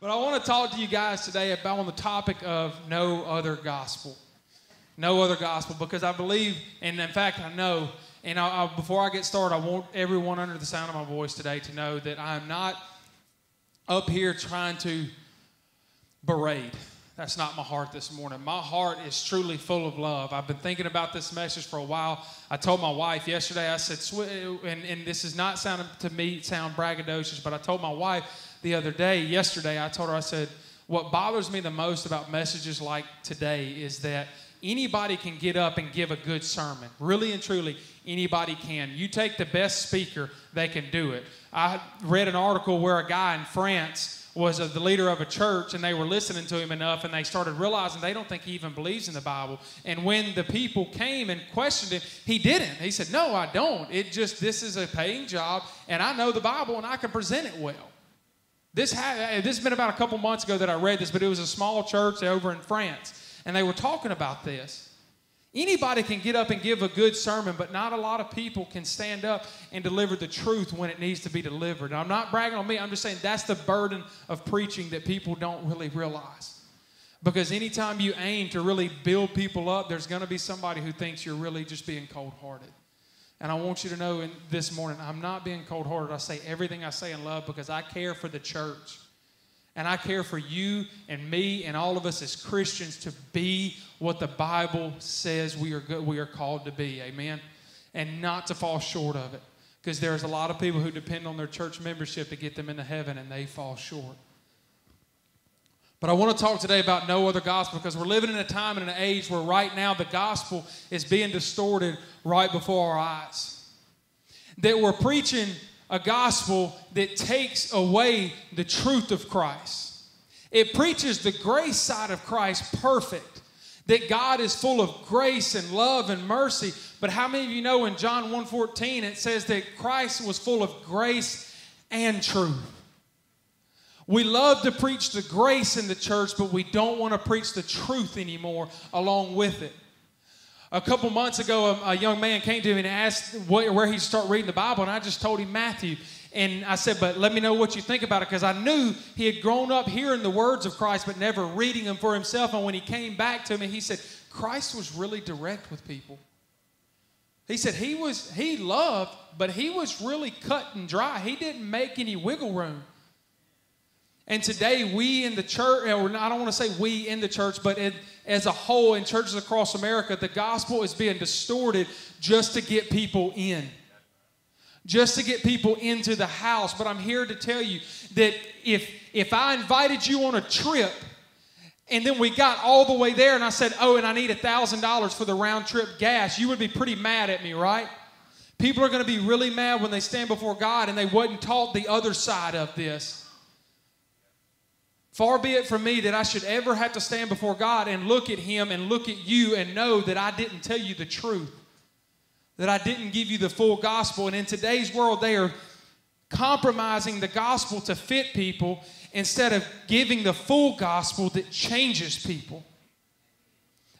But I want to talk to you guys today about on the topic of no other gospel. No other gospel, because I believe, and in fact, I know, and I, I, before I get started, I want everyone under the sound of my voice today to know that I'm not up here trying to berate. That's not my heart this morning. My heart is truly full of love. I've been thinking about this message for a while. I told my wife yesterday, I said, and, and this is not sounding to me sound braggadocious, but I told my wife, the other day, yesterday, I told her, I said, what bothers me the most about messages like today is that anybody can get up and give a good sermon. Really and truly, anybody can. You take the best speaker, they can do it. I read an article where a guy in France was the leader of a church and they were listening to him enough and they started realizing they don't think he even believes in the Bible. And when the people came and questioned him, he didn't. He said, No, I don't. It just, this is a paying job and I know the Bible and I can present it well. This, ha- eh, this has been about a couple months ago that I read this, but it was a small church over in France, and they were talking about this. Anybody can get up and give a good sermon, but not a lot of people can stand up and deliver the truth when it needs to be delivered. And I'm not bragging on me, I'm just saying that's the burden of preaching that people don't really realize. Because anytime you aim to really build people up, there's going to be somebody who thinks you're really just being cold hearted. And I want you to know in this morning, I'm not being cold hearted. I say everything I say in love because I care for the church. And I care for you and me and all of us as Christians to be what the Bible says we are, good, we are called to be. Amen. And not to fall short of it. Because there's a lot of people who depend on their church membership to get them into heaven and they fall short. But I want to talk today about no other gospel because we're living in a time and an age where right now the gospel is being distorted right before our eyes. That we're preaching a gospel that takes away the truth of Christ. It preaches the grace side of Christ perfect. That God is full of grace and love and mercy. But how many of you know in John 1:14 it says that Christ was full of grace and truth? We love to preach the grace in the church, but we don't want to preach the truth anymore along with it. A couple months ago, a, a young man came to me and asked what, where he'd start reading the Bible, and I just told him Matthew. And I said, but let me know what you think about it, because I knew he had grown up hearing the words of Christ, but never reading them for himself. And when he came back to me, he said, Christ was really direct with people. He said he was he loved, but he was really cut and dry. He didn't make any wiggle room. And today, we in the church, or I don't want to say we in the church, but as a whole in churches across America, the gospel is being distorted just to get people in. Just to get people into the house. But I'm here to tell you that if, if I invited you on a trip and then we got all the way there and I said, oh, and I need $1,000 for the round trip gas, you would be pretty mad at me, right? People are going to be really mad when they stand before God and they wasn't taught the other side of this. Far be it from me that I should ever have to stand before God and look at Him and look at you and know that I didn't tell you the truth, that I didn't give you the full gospel. And in today's world, they are compromising the gospel to fit people instead of giving the full gospel that changes people.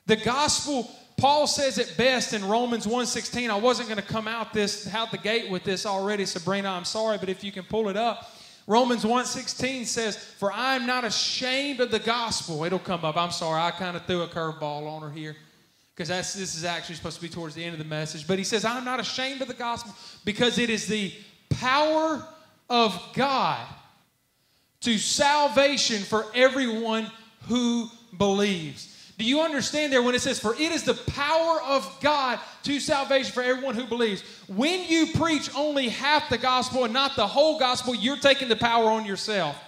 The gospel, Paul says it best in Romans 1:16. I wasn't going to come out this out the gate with this already, Sabrina. I'm sorry, but if you can pull it up. Romans 1:16 says, "For I am not ashamed of the gospel." It'll come up. I'm sorry, I kind of threw a curveball on her here because this is actually supposed to be towards the end of the message. But he says, "I'm not ashamed of the gospel because it is the power of God to salvation for everyone who believes." Do you understand there when it says, For it is the power of God to salvation for everyone who believes? When you preach only half the gospel and not the whole gospel, you're taking the power on yourself.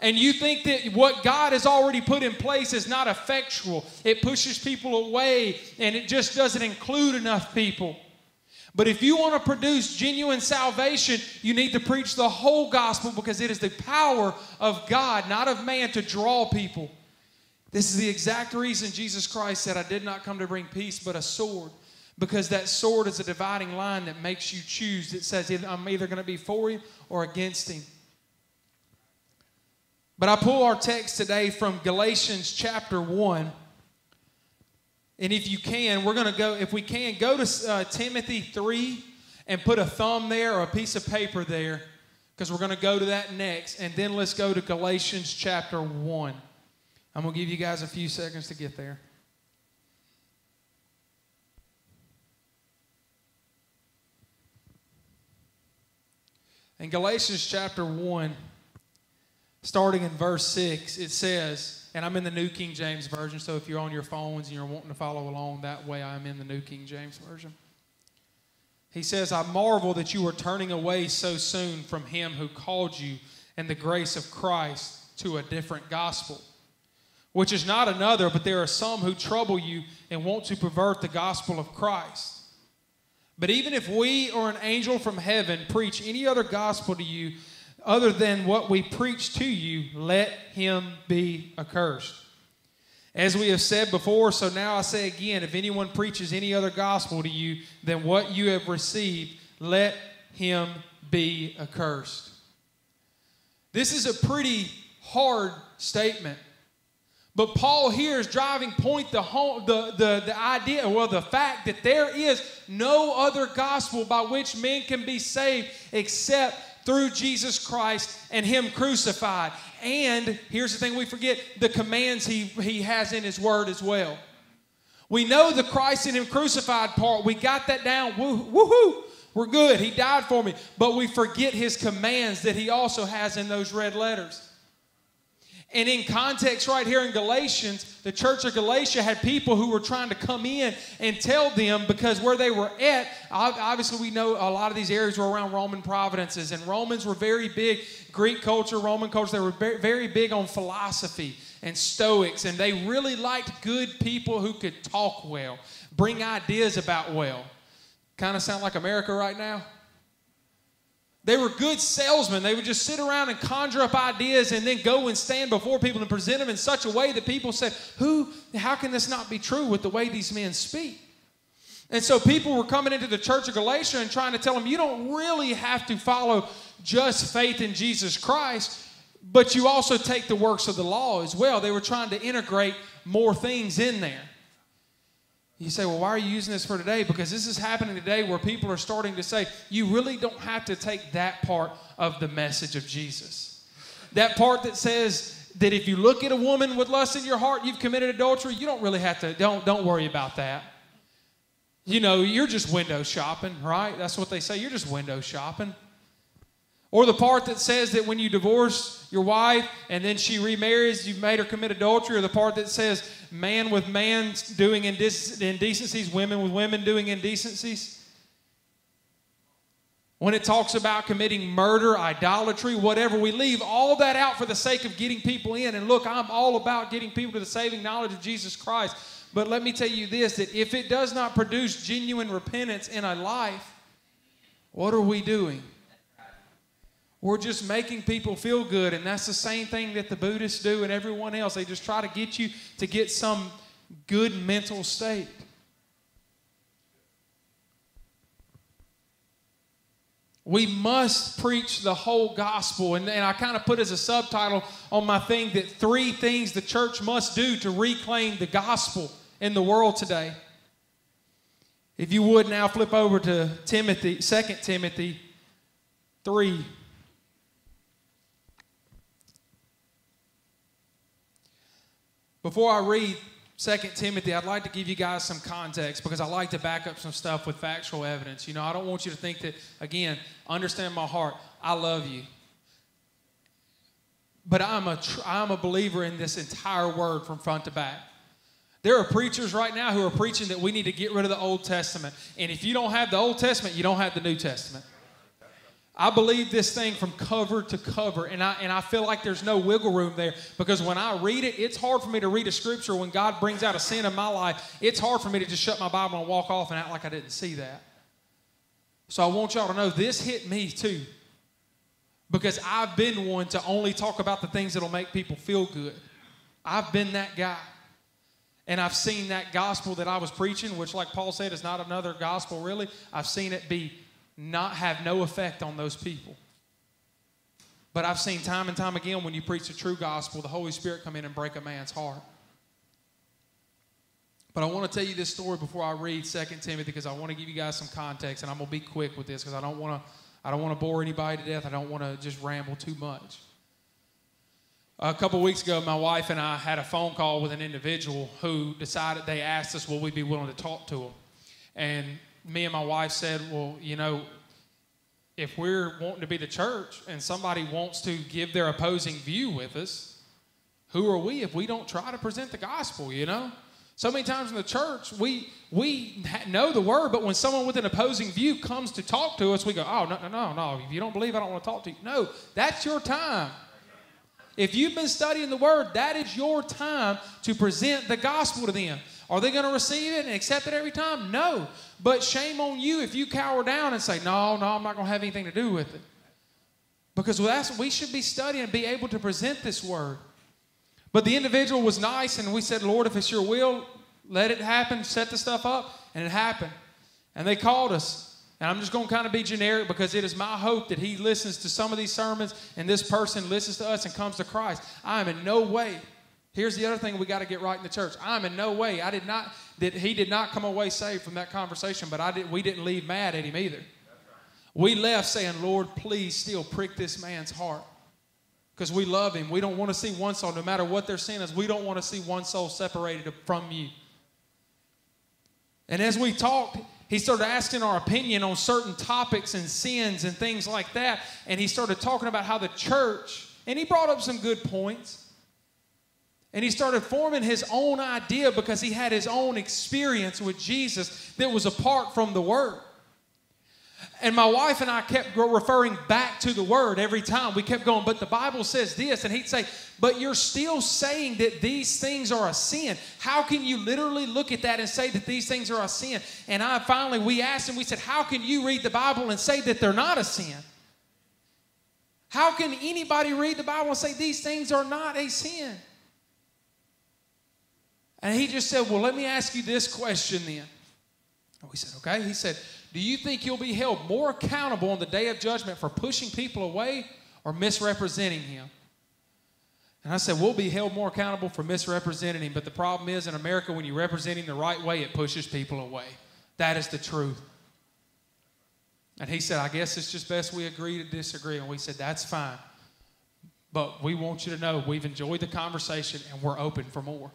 And you think that what God has already put in place is not effectual, it pushes people away and it just doesn't include enough people. But if you want to produce genuine salvation, you need to preach the whole gospel because it is the power of God, not of man, to draw people. This is the exact reason Jesus Christ said, I did not come to bring peace, but a sword. Because that sword is a dividing line that makes you choose. It says, I'm either going to be for him or against him. But I pull our text today from Galatians chapter 1. And if you can, we're going to go, if we can, go to uh, Timothy 3 and put a thumb there or a piece of paper there because we're going to go to that next. And then let's go to Galatians chapter 1. I'm going to give you guys a few seconds to get there. In Galatians chapter 1, starting in verse 6, it says, and I'm in the New King James Version, so if you're on your phones and you're wanting to follow along that way, I'm in the New King James Version. He says, I marvel that you are turning away so soon from him who called you in the grace of Christ to a different gospel, which is not another, but there are some who trouble you and want to pervert the gospel of Christ. But even if we or an angel from heaven preach any other gospel to you other than what we preach to you, let him be accursed. As we have said before, so now I say again if anyone preaches any other gospel to you than what you have received, let him be accursed. This is a pretty hard statement. But Paul here is driving point the, home, the, the, the idea, well, the fact that there is no other gospel by which men can be saved except through Jesus Christ and Him crucified. And here's the thing we forget the commands He, he has in His Word as well. We know the Christ and Him crucified part. We got that down. Woo, woohoo! We're good. He died for me. But we forget His commands that He also has in those red letters. And in context, right here in Galatians, the church of Galatia had people who were trying to come in and tell them because where they were at, obviously, we know a lot of these areas were around Roman providences, and Romans were very big, Greek culture, Roman culture, they were very big on philosophy and Stoics, and they really liked good people who could talk well, bring ideas about well. Kind of sound like America right now? They were good salesmen. They would just sit around and conjure up ideas and then go and stand before people and present them in such a way that people said, Who, how can this not be true with the way these men speak? And so people were coming into the church of Galatia and trying to tell them, you don't really have to follow just faith in Jesus Christ, but you also take the works of the law as well. They were trying to integrate more things in there. You say, well, why are you using this for today? Because this is happening today where people are starting to say, you really don't have to take that part of the message of Jesus. That part that says that if you look at a woman with lust in your heart, you've committed adultery, you don't really have to, don't, don't worry about that. You know, you're just window shopping, right? That's what they say. You're just window shopping. Or the part that says that when you divorce your wife and then she remarries, you've made her commit adultery, or the part that says man with man doing indecencies, women with women doing indecencies. When it talks about committing murder, idolatry, whatever, we leave all that out for the sake of getting people in. And look, I'm all about getting people to the saving knowledge of Jesus Christ. But let me tell you this that if it does not produce genuine repentance in a life, what are we doing? We're just making people feel good. And that's the same thing that the Buddhists do and everyone else. They just try to get you to get some good mental state. We must preach the whole gospel. And, and I kind of put as a subtitle on my thing that three things the church must do to reclaim the gospel in the world today. If you would now flip over to Timothy, 2 Timothy 3. Before I read 2 Timothy, I'd like to give you guys some context because I like to back up some stuff with factual evidence. You know, I don't want you to think that, again, understand my heart. I love you. But I'm a, I'm a believer in this entire word from front to back. There are preachers right now who are preaching that we need to get rid of the Old Testament. And if you don't have the Old Testament, you don't have the New Testament. I believe this thing from cover to cover, and I, and I feel like there's no wiggle room there because when I read it, it's hard for me to read a scripture when God brings out a sin in my life. It's hard for me to just shut my Bible and walk off and act like I didn't see that. So I want y'all to know this hit me too because I've been one to only talk about the things that'll make people feel good. I've been that guy. And I've seen that gospel that I was preaching, which, like Paul said, is not another gospel really. I've seen it be not have no effect on those people. But I've seen time and time again when you preach the true gospel, the Holy Spirit come in and break a man's heart. But I want to tell you this story before I read 2 Timothy because I want to give you guys some context and I'm going to be quick with this because I don't want to I don't want to bore anybody to death. I don't want to just ramble too much. A couple weeks ago, my wife and I had a phone call with an individual who decided they asked us, will we be willing to talk to them? And me and my wife said, well, you know, if we're wanting to be the church and somebody wants to give their opposing view with us, who are we if we don't try to present the gospel, you know? So many times in the church, we, we know the word, but when someone with an opposing view comes to talk to us, we go, oh, no, no, no, no. If you don't believe, I don't want to talk to you. No, that's your time. If you've been studying the Word, that is your time to present the gospel to them. Are they going to receive it and accept it every time? No. But shame on you if you cower down and say, no, no, I'm not going to have anything to do with it. Because that's, we should be studying and be able to present this Word. But the individual was nice, and we said, Lord, if it's your will, let it happen, set the stuff up, and it happened. And they called us and I'm just going to kind of be generic because it is my hope that he listens to some of these sermons and this person listens to us and comes to Christ. I am in no way. Here's the other thing we got to get right in the church. I'm in no way. I did not that he did not come away saved from that conversation, but I did we didn't leave mad at him either. We left saying, "Lord, please still prick this man's heart." Because we love him. We don't want to see one soul, no matter what their sin is, we don't want to see one soul separated from you. And as we talked, he started asking our opinion on certain topics and sins and things like that. And he started talking about how the church, and he brought up some good points. And he started forming his own idea because he had his own experience with Jesus that was apart from the Word. And my wife and I kept referring back to the word every time. We kept going, but the Bible says this. And he'd say, but you're still saying that these things are a sin. How can you literally look at that and say that these things are a sin? And I finally, we asked him, we said, how can you read the Bible and say that they're not a sin? How can anybody read the Bible and say these things are not a sin? And he just said, well, let me ask you this question then. Oh, and we said, okay. He said, do you think you'll be held more accountable on the day of judgment for pushing people away or misrepresenting him? And I said, We'll be held more accountable for misrepresenting him. But the problem is in America, when you represent him the right way, it pushes people away. That is the truth. And he said, I guess it's just best we agree to disagree. And we said, That's fine. But we want you to know we've enjoyed the conversation and we're open for more.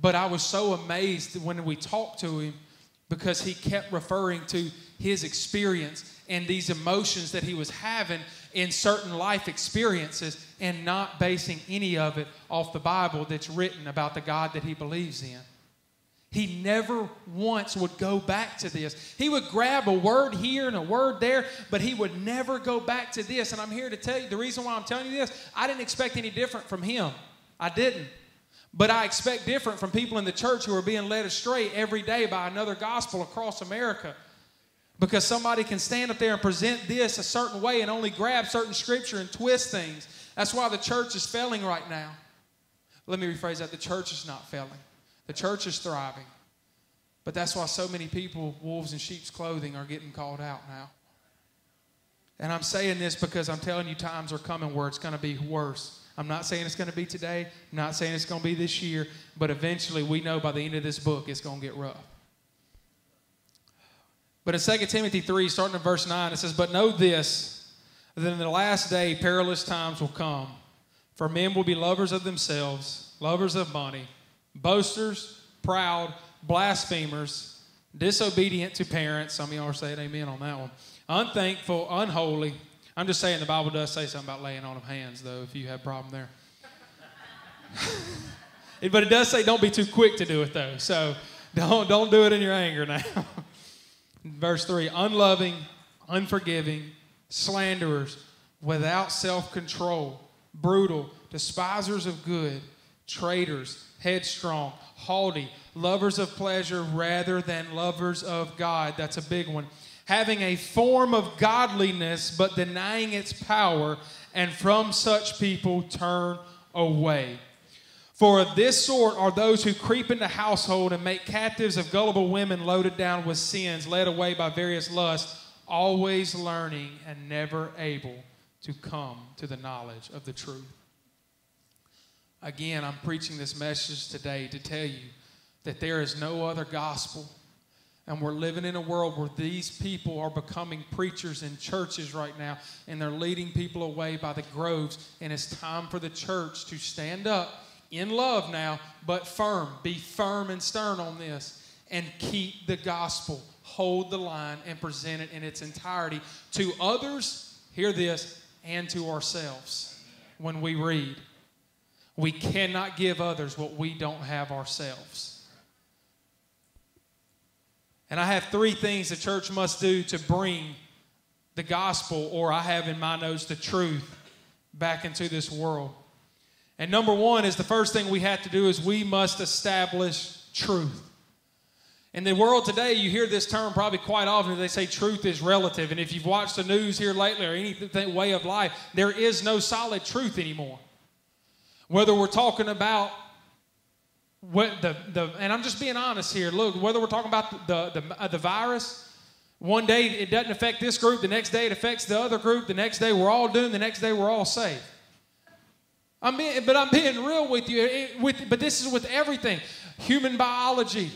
But I was so amazed when we talked to him because he kept referring to his experience and these emotions that he was having in certain life experiences and not basing any of it off the Bible that's written about the God that he believes in. He never once would go back to this. He would grab a word here and a word there, but he would never go back to this. And I'm here to tell you the reason why I'm telling you this, I didn't expect any different from him. I didn't. But I expect different from people in the church who are being led astray every day by another gospel across America. Because somebody can stand up there and present this a certain way and only grab certain scripture and twist things. That's why the church is failing right now. Let me rephrase that the church is not failing, the church is thriving. But that's why so many people, wolves in sheep's clothing, are getting called out now. And I'm saying this because I'm telling you, times are coming where it's going to be worse. I'm not saying it's going to be today. I'm not saying it's going to be this year. But eventually, we know by the end of this book, it's going to get rough. But in 2 Timothy 3, starting in verse 9, it says, But know this, that in the last day perilous times will come. For men will be lovers of themselves, lovers of money, boasters, proud, blasphemers, disobedient to parents. Some of y'all are saying amen on that one. Unthankful, unholy I'm just saying the Bible does say something about laying on of hands, though, if you have a problem there. but it does say don't be too quick to do it, though. So don't, don't do it in your anger now. Verse 3 unloving, unforgiving, slanderers, without self control, brutal, despisers of good, traitors, headstrong, haughty, lovers of pleasure rather than lovers of God. That's a big one having a form of godliness but denying its power, and from such people turn away. For of this sort are those who creep into household and make captives of gullible women loaded down with sins, led away by various lusts, always learning and never able to come to the knowledge of the truth. Again, I'm preaching this message today to tell you that there is no other gospel And we're living in a world where these people are becoming preachers in churches right now, and they're leading people away by the groves. And it's time for the church to stand up in love now, but firm. Be firm and stern on this, and keep the gospel. Hold the line and present it in its entirety to others, hear this, and to ourselves when we read. We cannot give others what we don't have ourselves. And I have three things the church must do to bring the gospel, or I have in my notes the truth, back into this world. And number one is the first thing we have to do is we must establish truth. In the world today, you hear this term probably quite often. They say truth is relative. And if you've watched the news here lately or any way of life, there is no solid truth anymore. Whether we're talking about what the, the, and I'm just being honest here. Look, whether we're talking about the, the, uh, the virus, one day it doesn't affect this group, the next day it affects the other group, the next day we're all doomed, the next day we're all saved. I'm being, but I'm being real with you. It, with, but this is with everything human biology.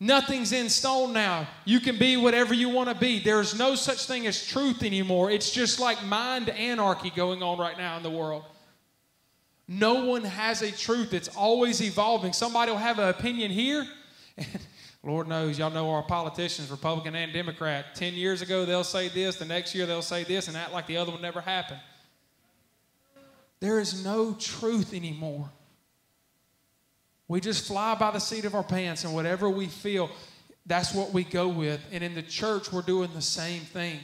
Nothing's in stone now. You can be whatever you want to be. There's no such thing as truth anymore. It's just like mind anarchy going on right now in the world. No one has a truth. It's always evolving. Somebody will have an opinion here. Lord knows, y'all know our politicians, Republican and Democrat. Ten years ago, they'll say this. The next year, they'll say this and act like the other one never happened. There is no truth anymore. We just fly by the seat of our pants, and whatever we feel, that's what we go with. And in the church, we're doing the same thing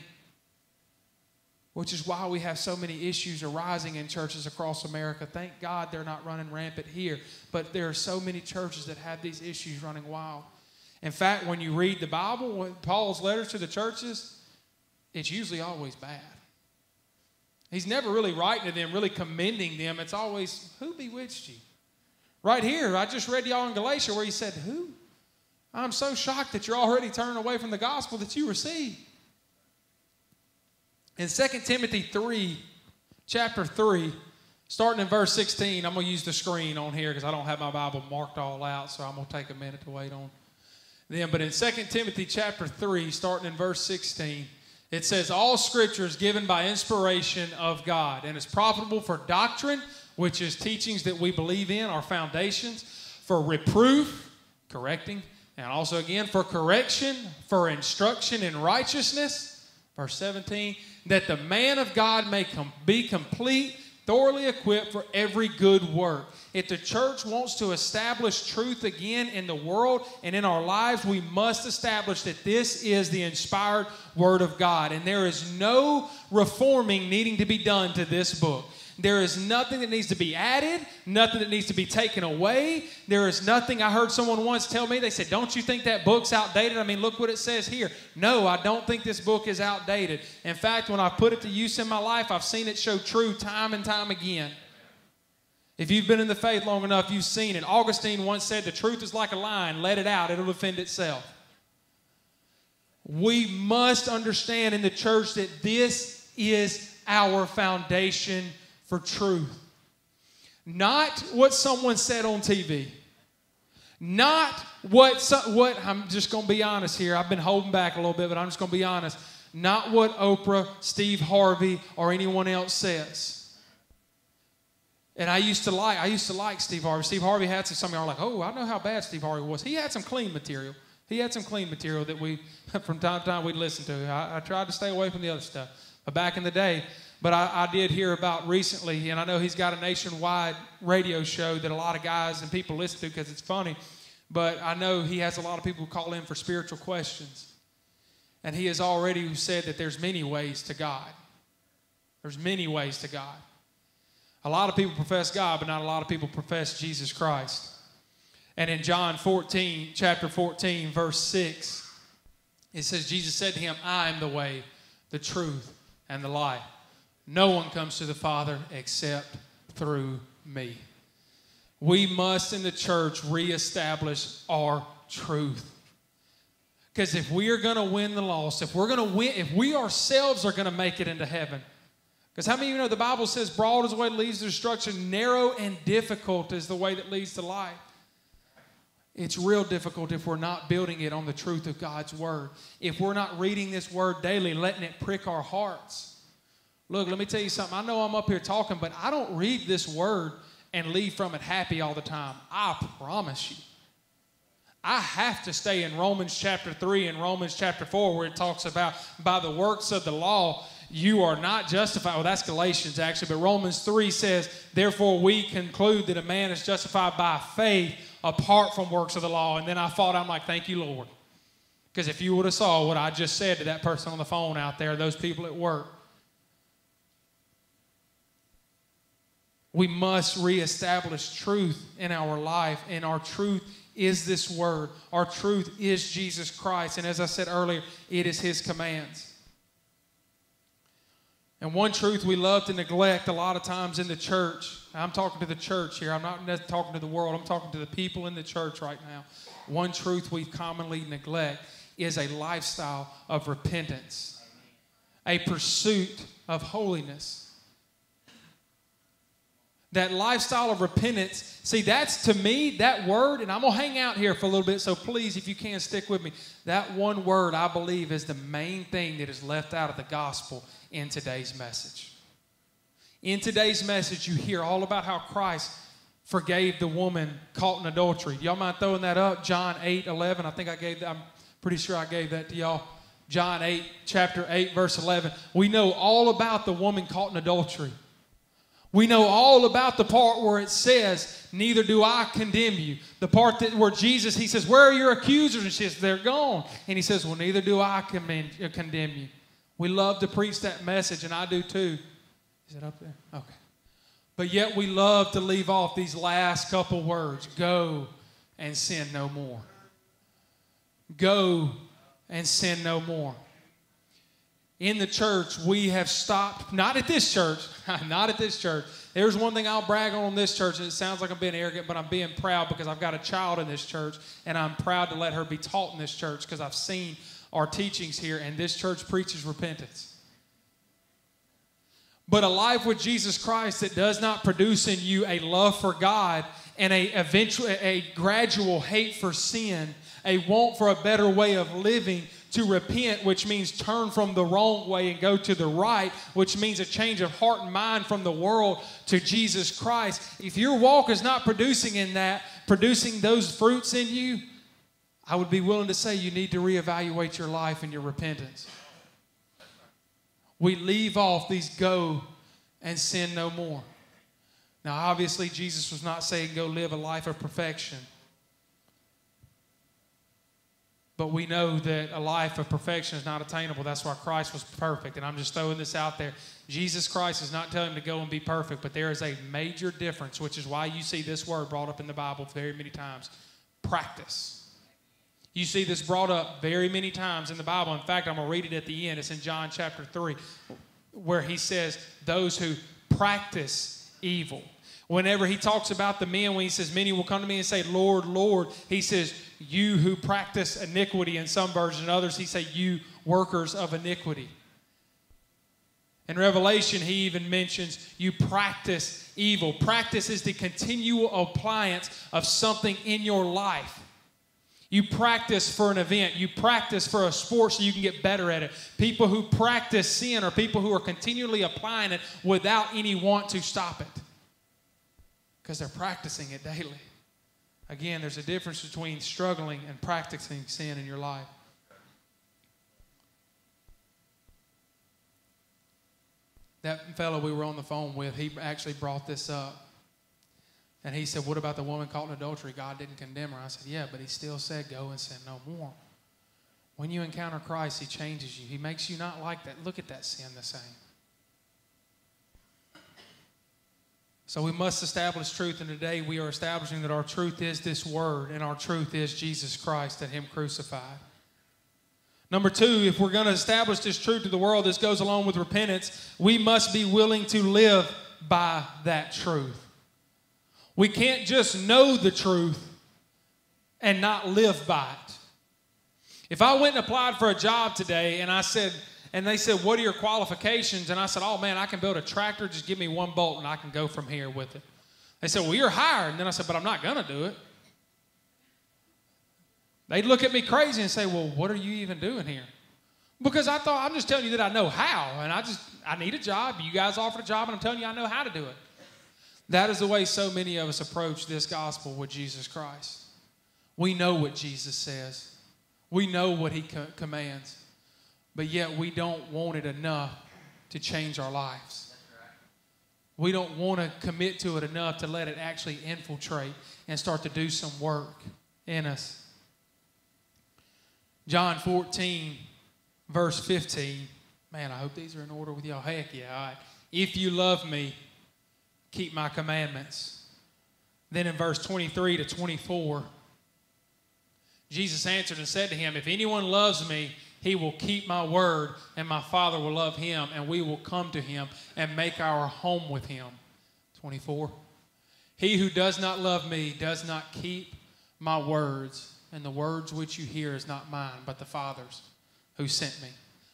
which is why we have so many issues arising in churches across America. Thank God they're not running rampant here, but there are so many churches that have these issues running wild. In fact, when you read the Bible, Paul's letters to the churches, it's usually always bad. He's never really writing to them, really commending them. It's always, who bewitched you? Right here, I just read y'all in Galatia where he said, Who? I'm so shocked that you're already turning away from the gospel that you received. In 2 Timothy 3, chapter 3, starting in verse 16, I'm going to use the screen on here because I don't have my Bible marked all out, so I'm going to take a minute to wait on them. But in 2 Timothy chapter 3, starting in verse 16, it says, All scripture is given by inspiration of God and is profitable for doctrine, which is teachings that we believe in, our foundations, for reproof, correcting, and also again for correction, for instruction in righteousness. Verse 17, that the man of God may com- be complete, thoroughly equipped for every good work. If the church wants to establish truth again in the world and in our lives, we must establish that this is the inspired Word of God. And there is no reforming needing to be done to this book. There is nothing that needs to be added, nothing that needs to be taken away. There is nothing. I heard someone once tell me, they said, Don't you think that book's outdated? I mean, look what it says here. No, I don't think this book is outdated. In fact, when I put it to use in my life, I've seen it show true time and time again. If you've been in the faith long enough, you've seen it. Augustine once said, The truth is like a lion, let it out, it'll defend itself. We must understand in the church that this is our foundation for truth. Not what someone said on TV. Not what, what I'm just going to be honest here. I've been holding back a little bit, but I'm just going to be honest. Not what Oprah, Steve Harvey, or anyone else says. And I used to like, I used to like Steve Harvey. Steve Harvey had some, some of y'all are like, oh, I know how bad Steve Harvey was. He had some clean material. He had some clean material that we, from time to time, we'd listen to. I, I tried to stay away from the other stuff. But back in the day, but I, I, did hear about recently, and I know he's got a nationwide radio show that a lot of guys and people listen to because it's funny. But I know he has a lot of people call in for spiritual questions. And he has already said that there's many ways to God. There's many ways to God. A lot of people profess God, but not a lot of people profess Jesus Christ. And in John 14, chapter 14, verse 6, it says, Jesus said to him, I am the way, the truth, and the life. No one comes to the Father except through me. We must in the church reestablish our truth. Because if we are going to win the lost, if we're going to win, if we ourselves are going to make it into heaven, because how many of you know the Bible says broad is the way that leads to destruction, narrow and difficult is the way that leads to life. It's real difficult if we're not building it on the truth of God's word. If we're not reading this word daily, letting it prick our hearts. Look, let me tell you something. I know I'm up here talking, but I don't read this word and leave from it happy all the time. I promise you. I have to stay in Romans chapter 3 and Romans chapter 4 where it talks about by the works of the law you are not justified. Well, that's Galatians actually, but Romans 3 says, Therefore we conclude that a man is justified by faith apart from works of the law. And then I thought, I'm like, Thank you, Lord. Because if you would have saw what I just said to that person on the phone out there, those people at work, we must reestablish truth in our life, and our truth is this word. Our truth is Jesus Christ. And as I said earlier, it is His commands. And one truth we love to neglect a lot of times in the church, I'm talking to the church here, I'm not talking to the world, I'm talking to the people in the church right now. One truth we commonly neglect is a lifestyle of repentance, a pursuit of holiness. That lifestyle of repentance, see, that's to me, that word, and I'm going to hang out here for a little bit, so please, if you can, stick with me. That one word, I believe, is the main thing that is left out of the gospel in today's message. In today's message, you hear all about how Christ forgave the woman caught in adultery. Y'all mind throwing that up? John 8 11. I think I gave that, I'm pretty sure I gave that to y'all. John 8, chapter 8, verse 11. We know all about the woman caught in adultery. We know all about the part where it says, Neither do I condemn you. The part that where Jesus, he says, Where are your accusers? And she says, They're gone. And he says, Well, neither do I uh, condemn you. We love to preach that message, and I do too. Is it up there? Okay. But yet we love to leave off these last couple words go and sin no more. Go and sin no more in the church, we have stopped, not at this church, not at this church. There's one thing I'll brag on this church, and it sounds like I'm being arrogant, but I'm being proud because I've got a child in this church, and I'm proud to let her be taught in this church because I've seen our teachings here, and this church preaches repentance. But a life with Jesus Christ that does not produce in you a love for God and a eventual, a gradual hate for sin, a want for a better way of living to repent, which means turn from the wrong way and go to the right, which means a change of heart and mind from the world to Jesus Christ. If your walk is not producing in that, producing those fruits in you, I would be willing to say you need to reevaluate your life and your repentance. We leave off these go and sin no more. Now, obviously, Jesus was not saying go live a life of perfection. But we know that a life of perfection is not attainable. That's why Christ was perfect. And I'm just throwing this out there. Jesus Christ is not telling him to go and be perfect, but there is a major difference, which is why you see this word brought up in the Bible very many times practice. You see this brought up very many times in the Bible. In fact, I'm going to read it at the end. It's in John chapter 3, where he says, Those who practice evil. Whenever he talks about the men, when he says, Many will come to me and say, Lord, Lord, he says, You who practice iniquity in some versions, and others, he say, You workers of iniquity. In Revelation, he even mentions you practice evil. Practice is the continual appliance of something in your life. You practice for an event. You practice for a sport so you can get better at it. People who practice sin are people who are continually applying it without any want to stop it because they're practicing it daily. Again, there's a difference between struggling and practicing sin in your life. That fellow we were on the phone with, he actually brought this up. And he said, What about the woman caught in adultery? God didn't condemn her. I said, Yeah, but he still said, Go and sin no more. When you encounter Christ, he changes you. He makes you not like that. Look at that sin the same. So we must establish truth, and today we are establishing that our truth is this word, and our truth is Jesus Christ and Him crucified. Number two, if we're going to establish this truth to the world, this goes along with repentance, we must be willing to live by that truth. We can't just know the truth and not live by it. If I went and applied for a job today and I said, and they said, What are your qualifications? And I said, Oh man, I can build a tractor. Just give me one bolt and I can go from here with it. They said, Well, you're hired. And then I said, But I'm not going to do it. They'd look at me crazy and say, Well, what are you even doing here? Because I thought, I'm just telling you that I know how, and I just, I need a job. You guys offered a job, and I'm telling you I know how to do it. That is the way so many of us approach this gospel with Jesus Christ. We know what Jesus says, we know what he co- commands, but yet we don't want it enough to change our lives. We don't want to commit to it enough to let it actually infiltrate and start to do some work in us. John 14, verse 15. Man, I hope these are in order with y'all. Heck yeah. All right. If you love me, keep my commandments. Then in verse 23 to 24, Jesus answered and said to him, If anyone loves me, he will keep my word, and my Father will love him, and we will come to him and make our home with him. 24. He who does not love me does not keep my words, and the words which you hear is not mine, but the Father's who sent me.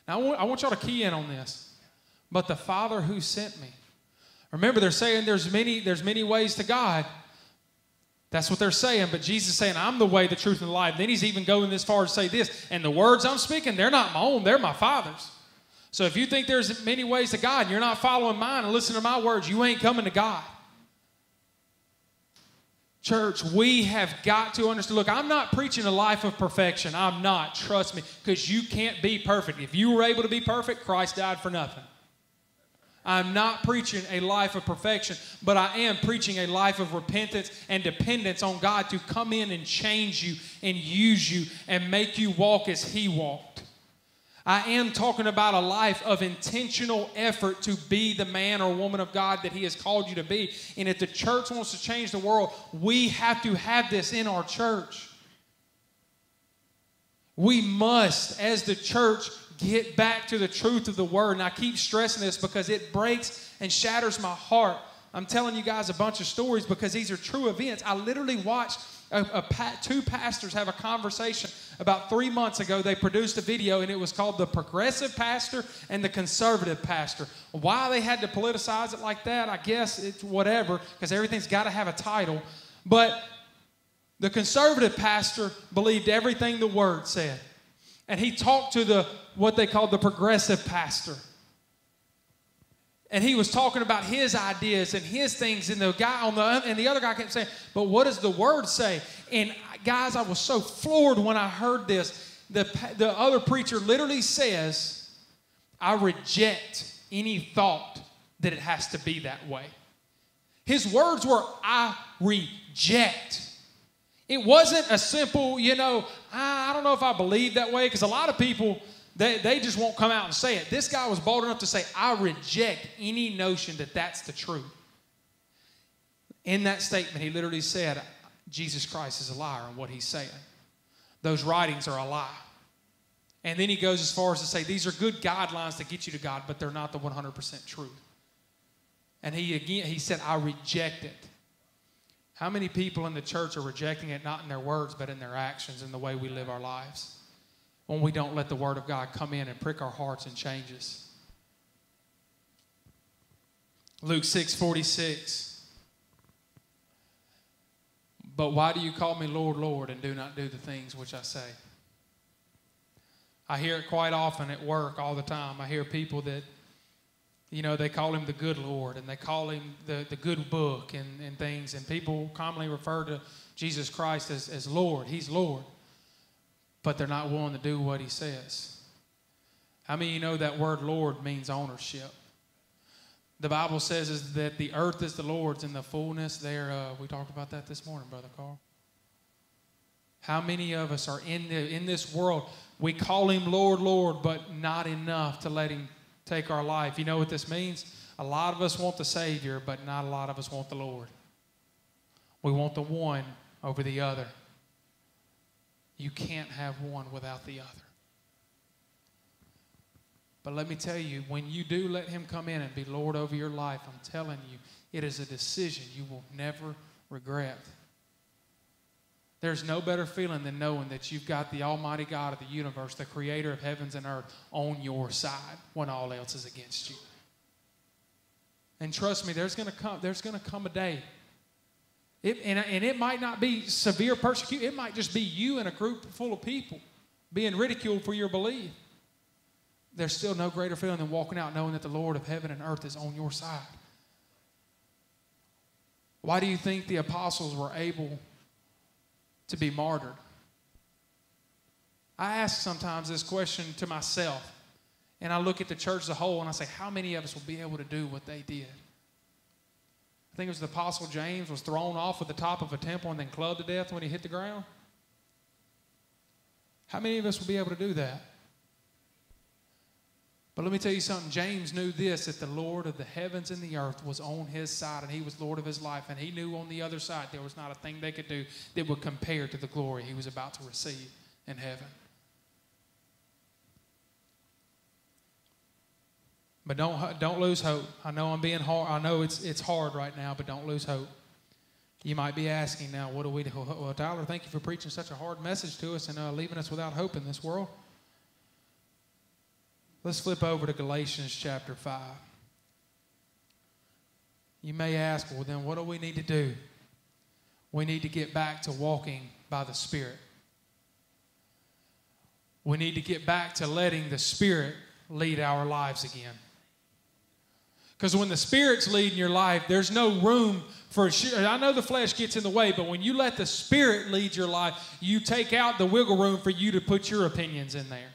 Now, I want, I want y'all to key in on this. But the Father who sent me. Remember, they're saying there's many, there's many ways to God. That's what they're saying. But Jesus is saying, I'm the way, the truth, and the life. Then he's even going this far to say this. And the words I'm speaking, they're not my own, they're my Father's. So if you think there's many ways to God and you're not following mine and listening to my words, you ain't coming to God. Church, we have got to understand. Look, I'm not preaching a life of perfection. I'm not. Trust me, because you can't be perfect. If you were able to be perfect, Christ died for nothing. I'm not preaching a life of perfection, but I am preaching a life of repentance and dependence on God to come in and change you and use you and make you walk as He walked. I am talking about a life of intentional effort to be the man or woman of God that He has called you to be. And if the church wants to change the world, we have to have this in our church. We must, as the church, get back to the truth of the word. And I keep stressing this because it breaks and shatters my heart. I'm telling you guys a bunch of stories because these are true events. I literally watched a, a, two pastors have a conversation about three months ago. They produced a video and it was called The Progressive Pastor and the Conservative Pastor. Why they had to politicize it like that, I guess it's whatever, because everything's got to have a title. But the conservative pastor believed everything the word said. And he talked to the what they called the progressive pastor. And he was talking about his ideas and his things, and the guy on the and the other guy kept saying, "But what does the word say?" And guys, I was so floored when I heard this. The the other preacher literally says, "I reject any thought that it has to be that way." His words were, "I reject." It wasn't a simple, you know, I, I don't know if I believe that way, because a lot of people, they, they just won't come out and say it. This guy was bold enough to say, I reject any notion that that's the truth. In that statement, he literally said, Jesus Christ is a liar in what he's saying. Those writings are a lie. And then he goes as far as to say, these are good guidelines to get you to God, but they're not the 100% truth. And he again, he said, I reject it. How many people in the church are rejecting it not in their words, but in their actions and the way we live our lives? When we don't let the Word of God come in and prick our hearts and change us. Luke 6 46. But why do you call me Lord, Lord, and do not do the things which I say? I hear it quite often at work all the time. I hear people that you know, they call him the good Lord and they call him the, the good book and, and things. And people commonly refer to Jesus Christ as, as Lord. He's Lord. But they're not willing to do what he says. How many you know that word Lord means ownership? The Bible says is that the earth is the Lord's and the fullness thereof. We talked about that this morning, Brother Carl. How many of us are in, the, in this world? We call him Lord, Lord, but not enough to let him take our life. You know what this means? A lot of us want the Savior, but not a lot of us want the Lord. We want the one over the other. You can't have one without the other. But let me tell you, when you do let Him come in and be Lord over your life, I'm telling you, it is a decision you will never regret. There's no better feeling than knowing that you've got the Almighty God of the universe, the creator of heavens and earth, on your side when all else is against you. And trust me, there's going to come, there's going to come a day. It, and, and it might not be severe persecution, it might just be you and a group full of people being ridiculed for your belief. There's still no greater feeling than walking out knowing that the Lord of heaven and earth is on your side. Why do you think the apostles were able to be martyred? I ask sometimes this question to myself, and I look at the church as a whole and I say, how many of us will be able to do what they did? I think it was the apostle James was thrown off at the top of a temple and then clubbed to death when he hit the ground. How many of us will be able to do that? But let me tell you something. James knew this that the Lord of the heavens and the earth was on his side and he was Lord of his life. And he knew on the other side there was not a thing they could do that would compare to the glory he was about to receive in heaven. But don't, don't lose hope. I know I'm being hard. I know it's, it's hard right now, but don't lose hope. You might be asking now, what do we do? Well, Tyler, thank you for preaching such a hard message to us and uh, leaving us without hope in this world. Let's flip over to Galatians chapter 5. You may ask, well, then what do we need to do? We need to get back to walking by the Spirit. We need to get back to letting the Spirit lead our lives again. Because when the Spirit's leading your life, there's no room for. I know the flesh gets in the way, but when you let the Spirit lead your life, you take out the wiggle room for you to put your opinions in there.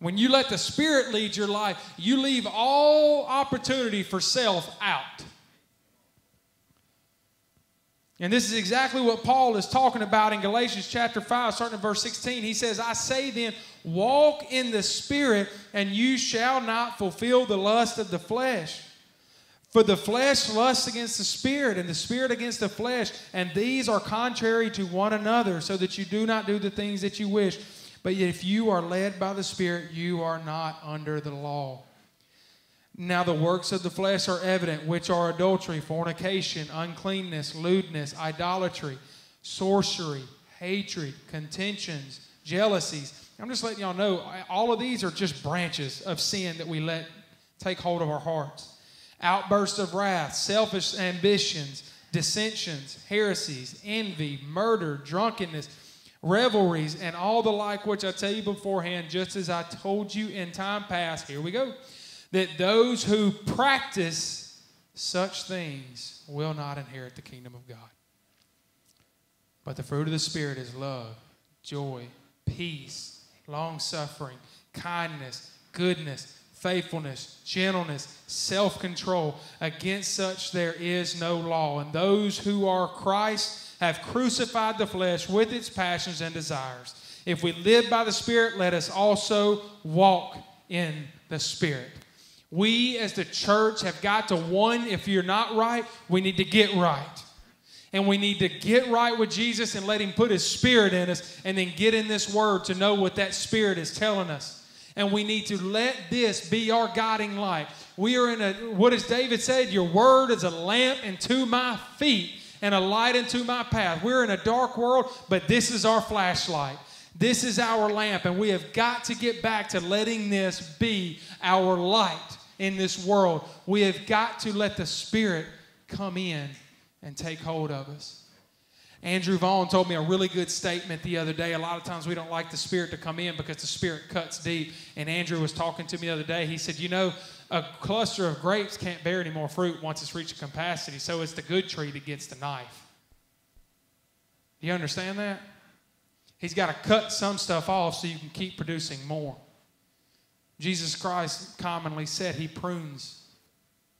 When you let the Spirit lead your life, you leave all opportunity for self out. And this is exactly what Paul is talking about in Galatians chapter 5, starting in verse 16. He says, I say then, walk in the Spirit, and you shall not fulfill the lust of the flesh. For the flesh lusts against the Spirit, and the Spirit against the flesh, and these are contrary to one another, so that you do not do the things that you wish. But if you are led by the Spirit, you are not under the law. Now, the works of the flesh are evident, which are adultery, fornication, uncleanness, lewdness, idolatry, sorcery, hatred, contentions, jealousies. I'm just letting y'all know, all of these are just branches of sin that we let take hold of our hearts. Outbursts of wrath, selfish ambitions, dissensions, heresies, envy, murder, drunkenness revelries, and all the like which I tell you beforehand, just as I told you in time past. Here we go. That those who practice such things will not inherit the kingdom of God. But the fruit of the Spirit is love, joy, peace, long suffering, kindness, goodness, faithfulness, gentleness, self control. Against such there is no law. And those who are Christ, have crucified the flesh with its passions and desires. If we live by the Spirit, let us also walk in the Spirit. We as the church have got to, one, if you're not right, we need to get right. And we need to get right with Jesus and let Him put His Spirit in us and then get in this Word to know what that Spirit is telling us. And we need to let this be our guiding light. We are in a, what does David said? Your Word is a lamp unto my feet and a light into my path. We're in a dark world, but this is our flashlight. This is our lamp, and we have got to get back to letting this be our light in this world. We have got to let the Spirit come in and take hold of us. Andrew Vaughn told me a really good statement the other day. A lot of times we don't like the Spirit to come in because the Spirit cuts deep. And Andrew was talking to me the other day. He said, You know, a cluster of grapes can't bear any more fruit once it's reached capacity, so it's the good tree that gets the knife. Do you understand that? He's got to cut some stuff off so you can keep producing more. Jesus Christ commonly said he prunes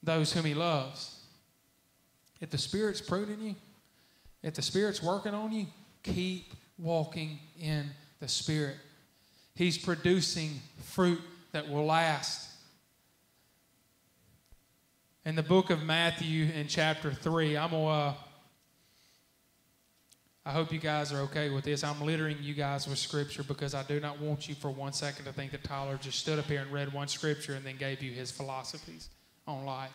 those whom he loves. If the Spirit's pruning you, if the Spirit's working on you, keep walking in the Spirit. He's producing fruit that will last. In the book of Matthew, in chapter 3, I'm going. Uh, I hope you guys are okay with this. I'm littering you guys with scripture because I do not want you for one second to think that Tyler just stood up here and read one scripture and then gave you his philosophies on life.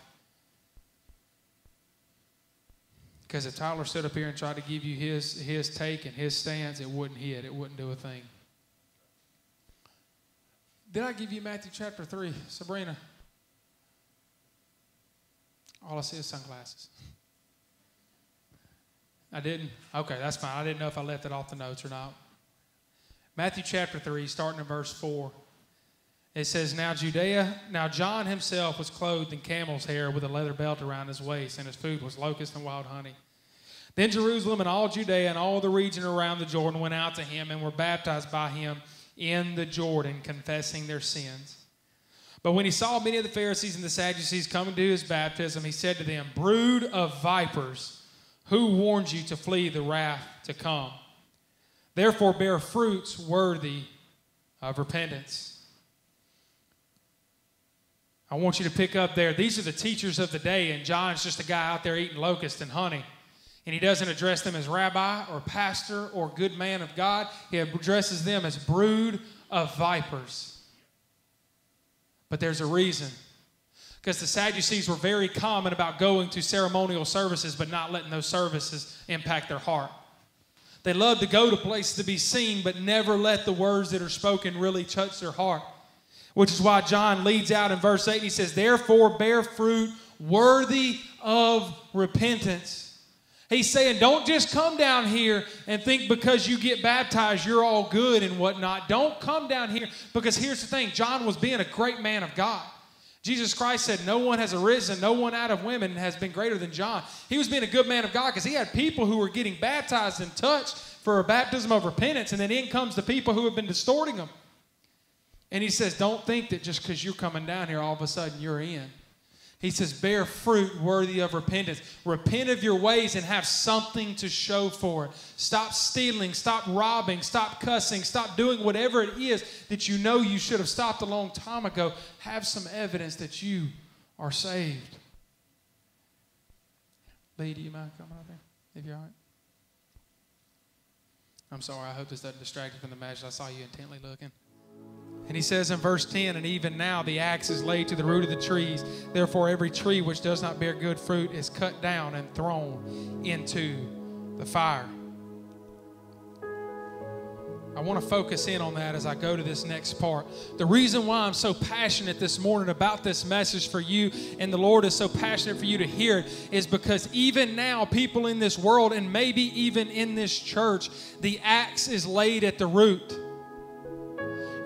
Because if Tyler stood up here and tried to give you his, his take and his stance, it wouldn't hit. It wouldn't do a thing. Did I give you Matthew chapter 3, Sabrina? All I see is sunglasses. I didn't? Okay, that's fine. I didn't know if I left it off the notes or not. Matthew chapter 3, starting in verse 4. It says, Now Judea, now John himself was clothed in camel's hair with a leather belt around his waist, and his food was locust and wild honey. Then Jerusalem and all Judea and all the region around the Jordan went out to him and were baptized by him in the Jordan, confessing their sins. But when he saw many of the Pharisees and the Sadducees coming to his baptism, he said to them, Brood of vipers, who warned you to flee the wrath to come? Therefore, bear fruits worthy of repentance. I want you to pick up there. These are the teachers of the day, and John's just a guy out there eating locusts and honey. And he doesn't address them as rabbi or pastor or good man of God. He addresses them as brood of vipers. But there's a reason. Because the Sadducees were very common about going to ceremonial services, but not letting those services impact their heart. They love to go to places to be seen, but never let the words that are spoken really touch their heart. Which is why John leads out in verse 8 he says, Therefore bear fruit worthy of repentance. He's saying, don't just come down here and think because you get baptized, you're all good and whatnot. Don't come down here because here's the thing John was being a great man of God. Jesus Christ said, No one has arisen, no one out of women has been greater than John. He was being a good man of God because he had people who were getting baptized and touched for a baptism of repentance, and then in comes the people who have been distorting them. And he says, Don't think that just because you're coming down here, all of a sudden you're in. He says, Bear fruit worthy of repentance. Repent of your ways and have something to show for it. Stop stealing, stop robbing, stop cussing, stop doing whatever it is that you know you should have stopped a long time ago. Have some evidence that you are saved. Lee, do you mind coming up there? If you're all right. I'm sorry, I hope this doesn't distract you from the message. I saw you intently looking. And he says in verse 10, and even now the axe is laid to the root of the trees. Therefore, every tree which does not bear good fruit is cut down and thrown into the fire. I want to focus in on that as I go to this next part. The reason why I'm so passionate this morning about this message for you, and the Lord is so passionate for you to hear it, is because even now, people in this world, and maybe even in this church, the axe is laid at the root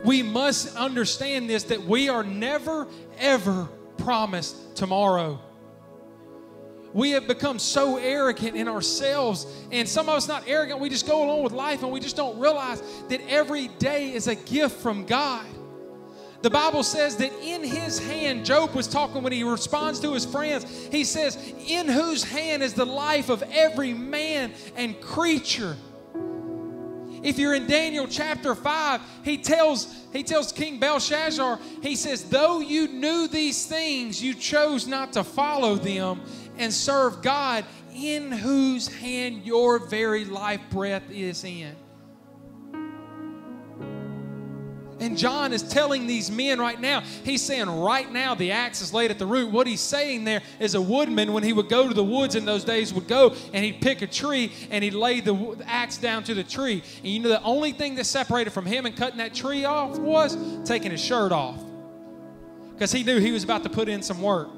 we must understand this that we are never, ever promised tomorrow. We have become so arrogant in ourselves, and some of us not arrogant, we just go along with life and we just don't realize that every day is a gift from God. The Bible says that in his hand, Job was talking when he responds to his friends. He says, In whose hand is the life of every man and creature? If you're in Daniel chapter 5, he tells, he tells King Belshazzar, he says, Though you knew these things, you chose not to follow them and serve God in whose hand your very life breath is in. And John is telling these men right now, he's saying, right now the axe is laid at the root. What he's saying there is a woodman, when he would go to the woods in those days, would go and he'd pick a tree and he'd lay the axe down to the tree. And you know, the only thing that separated from him and cutting that tree off was taking his shirt off. Because he knew he was about to put in some work.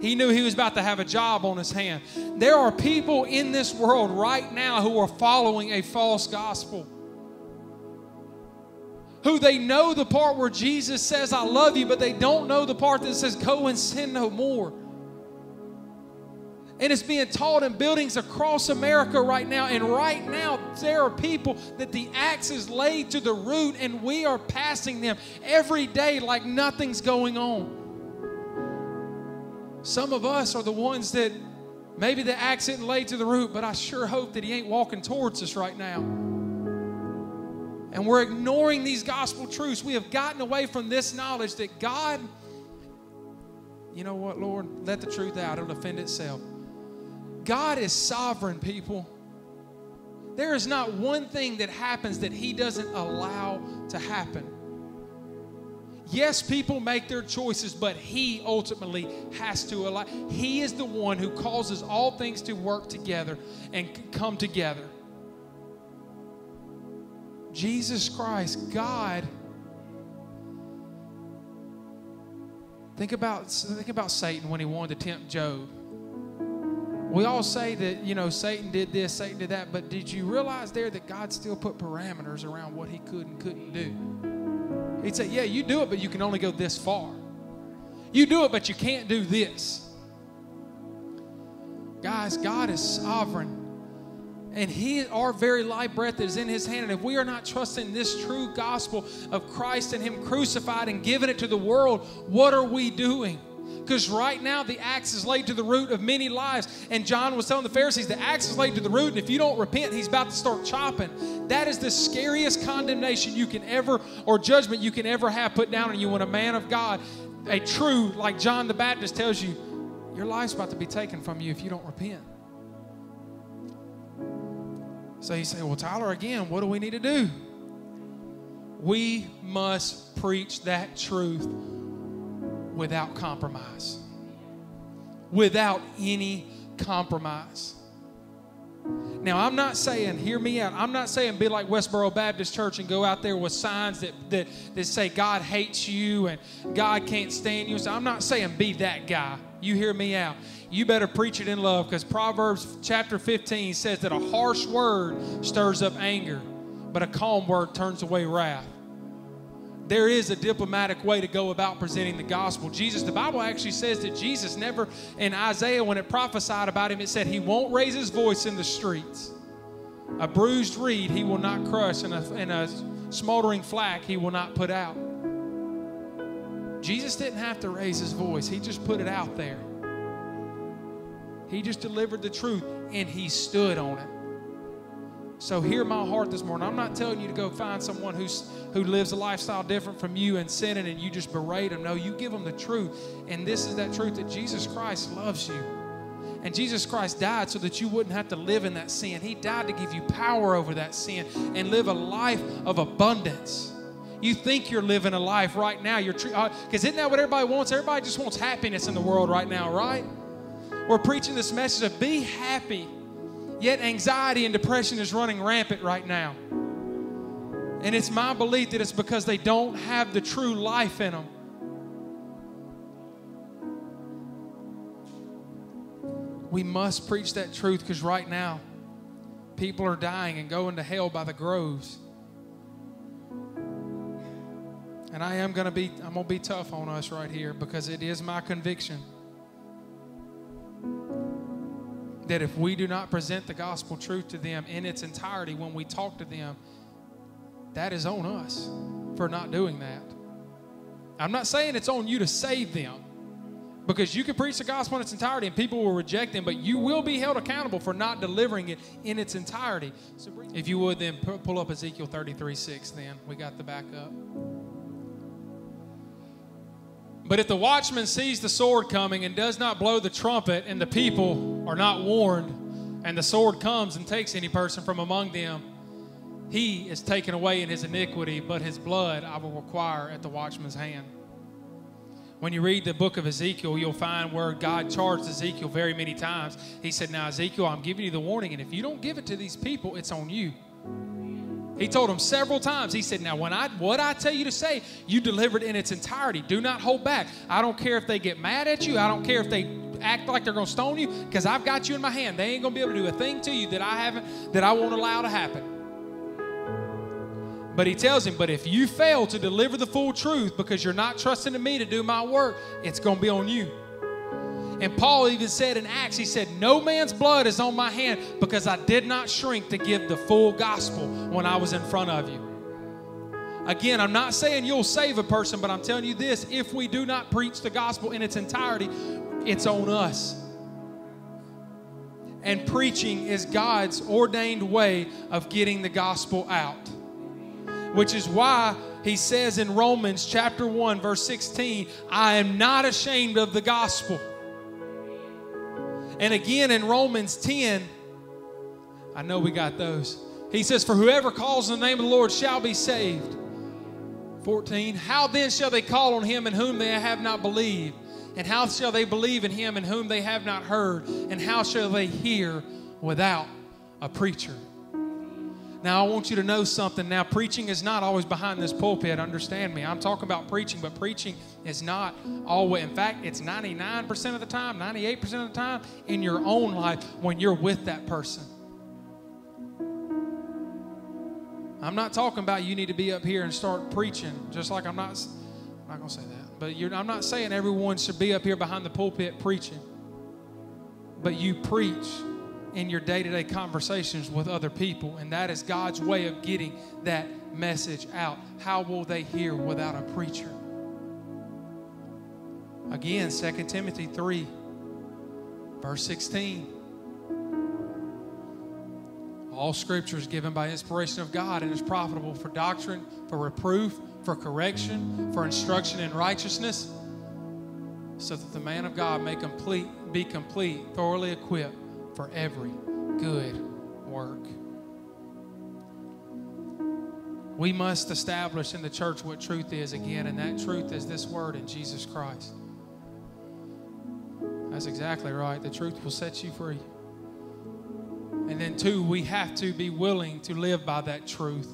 He knew he was about to have a job on his hand. There are people in this world right now who are following a false gospel who they know the part where Jesus says, I love you, but they don't know the part that says, Go and sin no more. And it's being taught in buildings across America right now. And right now, there are people that the axe is laid to the root, and we are passing them every day like nothing's going on. Some of us are the ones that maybe the axe isn't laid to the root, but I sure hope that he ain't walking towards us right now and we're ignoring these gospel truths. We have gotten away from this knowledge that God, you know what, Lord, let the truth out, it'll defend itself. God is sovereign, people. There is not one thing that happens that He doesn't allow to happen. Yes, people make their choices, but He ultimately has to allow. He is the one who causes all things to work together and come together. Jesus Christ, God. Think about, think about Satan when he wanted to tempt Job. We all say that, you know, Satan did this, Satan did that, but did you realize there that God still put parameters around what he could and couldn't do? He'd say, Yeah, you do it, but you can only go this far. You do it, but you can't do this. Guys, God is sovereign. And He, our very life breath is in His hand. And if we are not trusting this true gospel of Christ and Him crucified and giving it to the world, what are we doing? Because right now the axe is laid to the root of many lives. And John was telling the Pharisees, the axe is laid to the root, and if you don't repent, he's about to start chopping. That is the scariest condemnation you can ever, or judgment you can ever have put down on you when a man of God, a true, like John the Baptist tells you, your life's about to be taken from you if you don't repent. So you say, Well, Tyler, again, what do we need to do? We must preach that truth without compromise. Without any compromise. Now, I'm not saying, hear me out, I'm not saying be like Westboro Baptist Church and go out there with signs that, that, that say God hates you and God can't stand you. So I'm not saying be that guy. You hear me out. You better preach it in love because Proverbs chapter 15 says that a harsh word stirs up anger, but a calm word turns away wrath there is a diplomatic way to go about presenting the gospel. Jesus, the Bible actually says that Jesus never, in Isaiah, when it prophesied about him, it said he won't raise his voice in the streets. A bruised reed he will not crush, and a, and a smoldering flack he will not put out. Jesus didn't have to raise his voice, he just put it out there. He just delivered the truth, and he stood on it. So hear my heart this morning. I'm not telling you to go find someone who's who lives a lifestyle different from you and sinning and you just berate them. No, you give them the truth. And this is that truth that Jesus Christ loves you. And Jesus Christ died so that you wouldn't have to live in that sin. He died to give you power over that sin and live a life of abundance. You think you're living a life right now. You're because uh, isn't that what everybody wants? Everybody just wants happiness in the world right now, right? We're preaching this message of be happy Yet anxiety and depression is running rampant right now. And it's my belief that it's because they don't have the true life in them. We must preach that truth because right now, people are dying and going to hell by the groves. And I am going to be I'm going to be tough on us right here because it is my conviction that if we do not present the gospel truth to them in its entirety when we talk to them, that is on us for not doing that. I'm not saying it's on you to save them because you can preach the gospel in its entirety and people will reject them, but you will be held accountable for not delivering it in its entirety. So if you would then pull up Ezekiel 33 6, then we got the backup. But if the watchman sees the sword coming and does not blow the trumpet, and the people are not warned, and the sword comes and takes any person from among them, he is taken away in his iniquity, but his blood I will require at the watchman's hand. When you read the book of Ezekiel, you'll find where God charged Ezekiel very many times. He said, Now, Ezekiel, I'm giving you the warning, and if you don't give it to these people, it's on you. He told him several times. He said, Now, when I what I tell you to say, you delivered in its entirety. Do not hold back. I don't care if they get mad at you. I don't care if they act like they're gonna stone you, because I've got you in my hand. They ain't gonna be able to do a thing to you that I haven't, that I won't allow to happen. But he tells him, But if you fail to deliver the full truth because you're not trusting in me to do my work, it's gonna be on you. And Paul even said in Acts, he said, No man's blood is on my hand because I did not shrink to give the full gospel when I was in front of you. Again, I'm not saying you'll save a person, but I'm telling you this if we do not preach the gospel in its entirety, it's on us. And preaching is God's ordained way of getting the gospel out. Which is why he says in Romans chapter 1, verse 16, I am not ashamed of the gospel and again in Romans 10, I know we got those. He says, For whoever calls on the name of the Lord shall be saved. 14. How then shall they call on him in whom they have not believed? And how shall they believe in him in whom they have not heard? And how shall they hear without a preacher? Now, I want you to know something. Now, preaching is not always behind this pulpit. Understand me. I'm talking about preaching, but preaching is not always. In fact, it's 99% of the time, 98% of the time in your own life when you're with that person. I'm not talking about you need to be up here and start preaching, just like I'm not. I'm not going to say that. But I'm not saying everyone should be up here behind the pulpit preaching. But you preach in your day to day conversations with other people. And that is God's way of getting that message out. How will they hear without a preacher? Again, 2 Timothy 3, verse 16. All scripture is given by inspiration of God and is profitable for doctrine, for reproof, for correction, for instruction in righteousness, so that the man of God may complete, be complete, thoroughly equipped for every good work. We must establish in the church what truth is again, and that truth is this word in Jesus Christ. That's exactly right. The truth will set you free. And then, two, we have to be willing to live by that truth.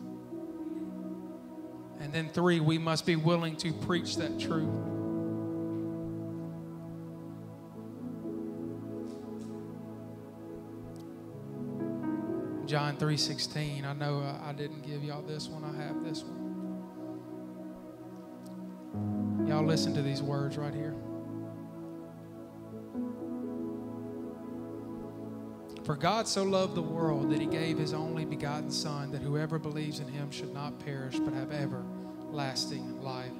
And then, three, we must be willing to preach that truth. John 3:16. I know I didn't give y'all this one. I have this one. Y'all listen to these words right here. For God so loved the world that he gave his only begotten Son, that whoever believes in him should not perish, but have everlasting life.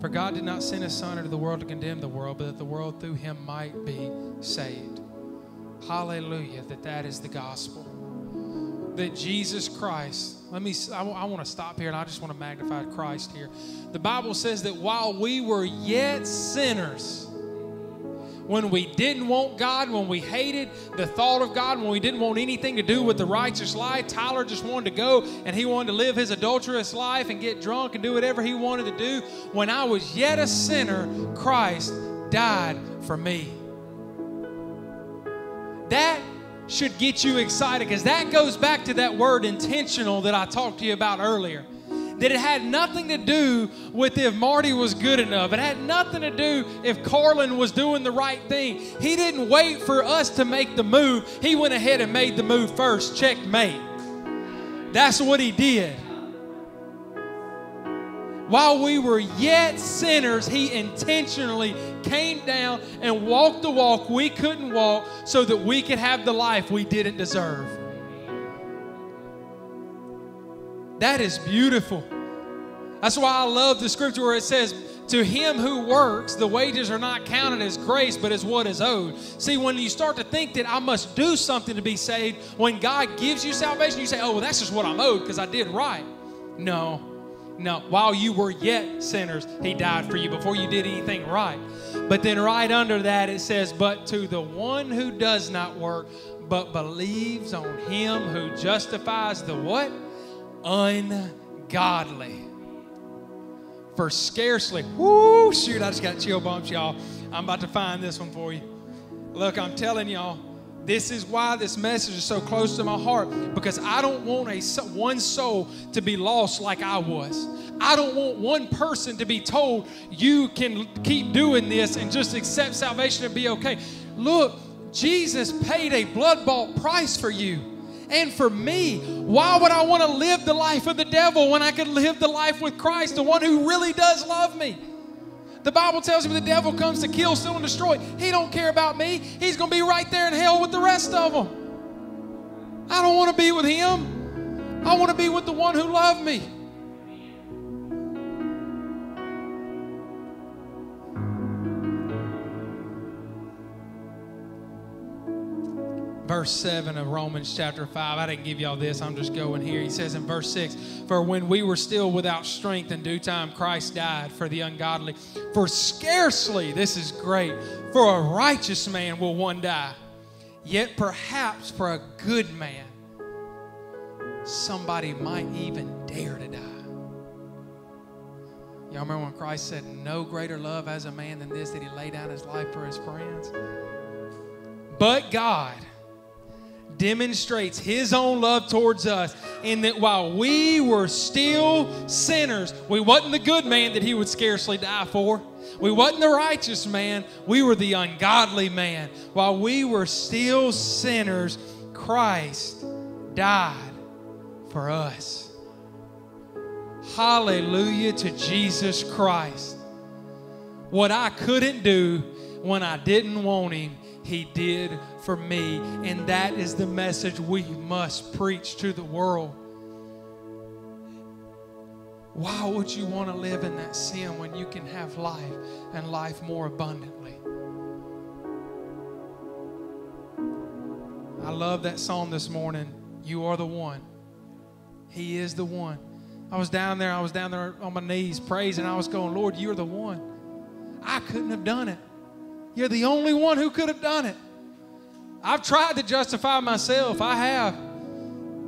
For God did not send his Son into the world to condemn the world, but that the world through him might be saved. Hallelujah, that that is the gospel. That Jesus Christ, let me, I, I want to stop here and I just want to magnify Christ here. The Bible says that while we were yet sinners, when we didn't want God, when we hated the thought of God, when we didn't want anything to do with the righteous life. Tyler just wanted to go and he wanted to live his adulterous life and get drunk and do whatever he wanted to do. When I was yet a sinner, Christ died for me. Should get you excited because that goes back to that word intentional that I talked to you about earlier that it had nothing to do with if Marty was good enough. It had nothing to do if Carlin was doing the right thing. He didn't wait for us to make the move. He went ahead and made the move first. Checkmate. That's what he did. While we were yet sinners, he intentionally came down and walked the walk we couldn't walk so that we could have the life we didn't deserve. That is beautiful. That's why I love the scripture where it says, To him who works, the wages are not counted as grace, but as what is owed. See, when you start to think that I must do something to be saved, when God gives you salvation, you say, Oh, well, that's just what I'm owed because I did right. No, no. While you were yet sinners, He died for you before you did anything right. But then right under that, it says, But to the one who does not work, but believes on Him who justifies the what? ungodly. For scarcely, whoo, shoot, I just got chill bumps, y'all. I'm about to find this one for you. Look, I'm telling y'all, this is why this message is so close to my heart because I don't want a one soul to be lost like I was. I don't want one person to be told you can keep doing this and just accept salvation and be okay. Look, Jesus paid a blood bought price for you and for me. Why would I want to live the life of the devil when I could live the life with Christ, the one who really does love me? The Bible tells me the devil comes to kill, steal, and destroy. He don't care about me. He's going to be right there in hell with the rest of them. I don't want to be with him. I want to be with the one who loved me. Verse 7 of Romans chapter 5. I didn't give y'all this, I'm just going here. He says in verse 6 For when we were still without strength, in due time Christ died for the ungodly. For scarcely, this is great, for a righteous man will one die, yet perhaps for a good man, somebody might even dare to die. Y'all remember when Christ said, No greater love has a man than this, that he lay down his life for his friends? But God demonstrates his own love towards us in that while we were still sinners, we wasn't the good man that he would scarcely die for. We wasn't the righteous man, we were the ungodly man. While we were still sinners, Christ died for us. Hallelujah to Jesus Christ. What I couldn't do when I didn't want Him, He did for me. And that is the message we must preach to the world. Why would you want to live in that sin when you can have life and life more abundantly? I love that song this morning. You are the one. He is the one. I was down there, I was down there on my knees praising. I was going, Lord, you're the one. I couldn't have done it. You're the only one who could have done it. I've tried to justify myself. I have.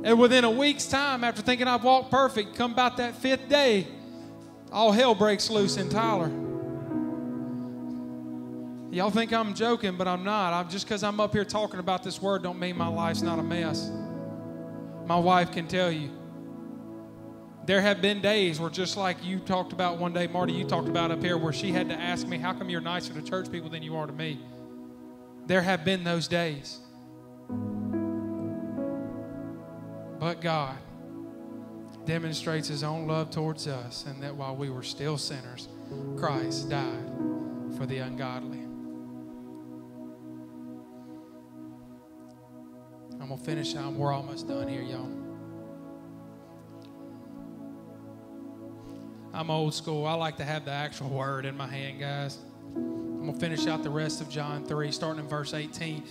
And within a week's time, after thinking I've walked perfect, come about that fifth day, all hell breaks loose in Tyler. Y'all think I'm joking, but I'm not. I'm just because I'm up here talking about this word don't mean my life's not a mess. My wife can tell you. There have been days where, just like you talked about one day, Marty, you talked about up here, where she had to ask me, How come you're nicer to church people than you are to me? There have been those days. But God demonstrates His own love towards us, and that while we were still sinners, Christ died for the ungodly. I'm to finish. I'm, we're almost done here, y'all. I'm old school. I like to have the actual word in my hand, guys. I'm going to finish out the rest of John 3, starting in verse 18.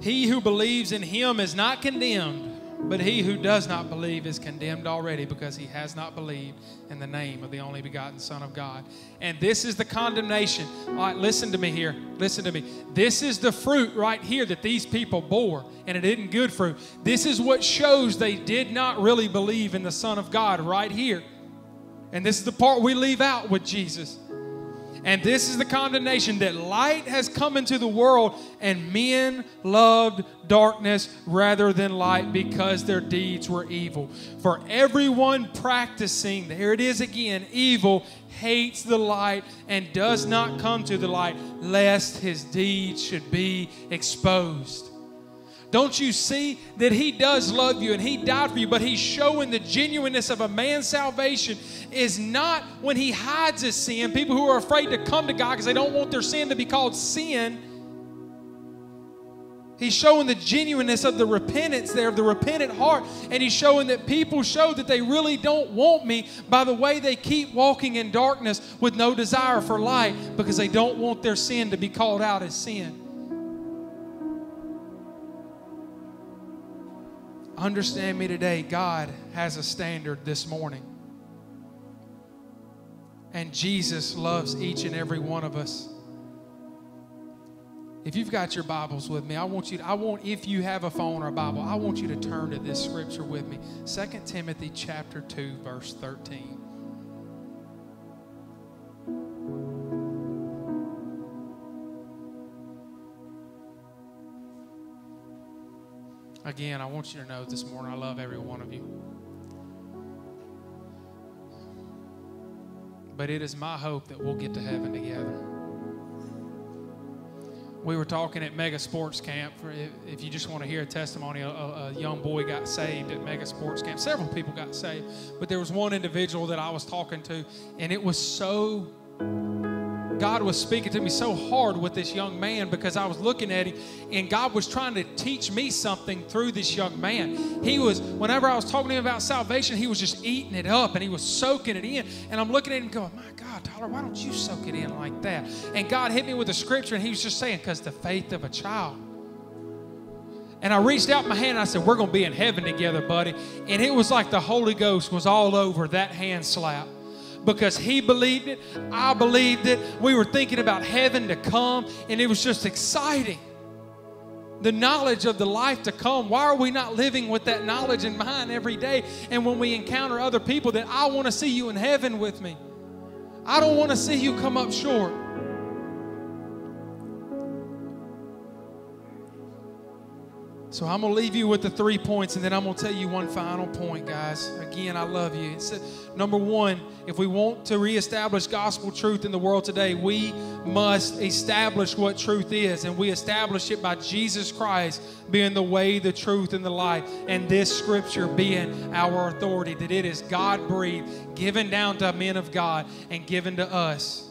He who believes in him is not condemned, but he who does not believe is condemned already because he has not believed in the name of the only begotten Son of God. And this is the condemnation. All right, listen to me here. Listen to me. This is the fruit right here that these people bore, and it isn't good fruit. This is what shows they did not really believe in the Son of God right here. And this is the part we leave out with Jesus. And this is the condemnation that light has come into the world, and men loved darkness rather than light because their deeds were evil. For everyone practicing, there it is again, evil, hates the light and does not come to the light, lest his deeds should be exposed. Don't you see that He does love you and He died for you, but He's showing the genuineness of a man's salvation is not when he hides his sin. People who are afraid to come to God because they don't want their sin to be called sin. He's showing the genuineness of the repentance there, of the repentant heart. And he's showing that people show that they really don't want me by the way they keep walking in darkness with no desire for light because they don't want their sin to be called out as sin. Understand me today, God has a standard this morning. And Jesus loves each and every one of us. If you've got your Bibles with me, I want you to, I want if you have a phone or a Bible, I want you to turn to this scripture with me. 2 Timothy chapter 2 verse 13. Again, I want you to know this morning I love every one of you. But it is my hope that we'll get to heaven together. We were talking at Mega Sports Camp. If you just want to hear a testimony, a, a, young boy got saved at Mega Sports Camp. Several people got saved, but there was one individual that I was talking to, and it was so God was speaking to me so hard with this young man because I was looking at him and God was trying to teach me something through this young man. He was, whenever I was talking to him about salvation, he was just eating it up and he was soaking it in. And I'm looking at him going, My God, Tyler, why don't you soak it in like that? And God hit me with a scripture and he was just saying, Because the faith of a child. And I reached out my hand and I said, We're going to be in heaven together, buddy. And it was like the Holy Ghost was all over that hand slap because he believed it, I believed it. We were thinking about heaven to come, and it was just exciting. The knowledge of the life to come. Why are we not living with that knowledge in mind every day? And when we encounter other people, that I want to see you in heaven with me. I don't want to see you come up short. So I'm going to leave you with the three points, and then I'm going to tell you one final point, guys. Again, I love you. It's, uh, number one, if we want to reestablish gospel truth in the world today, we must establish what truth is, and we establish it by Jesus Christ being the way, the truth, and the light, and this scripture being our authority, that it is God breathed, given down to men of God, and given to us.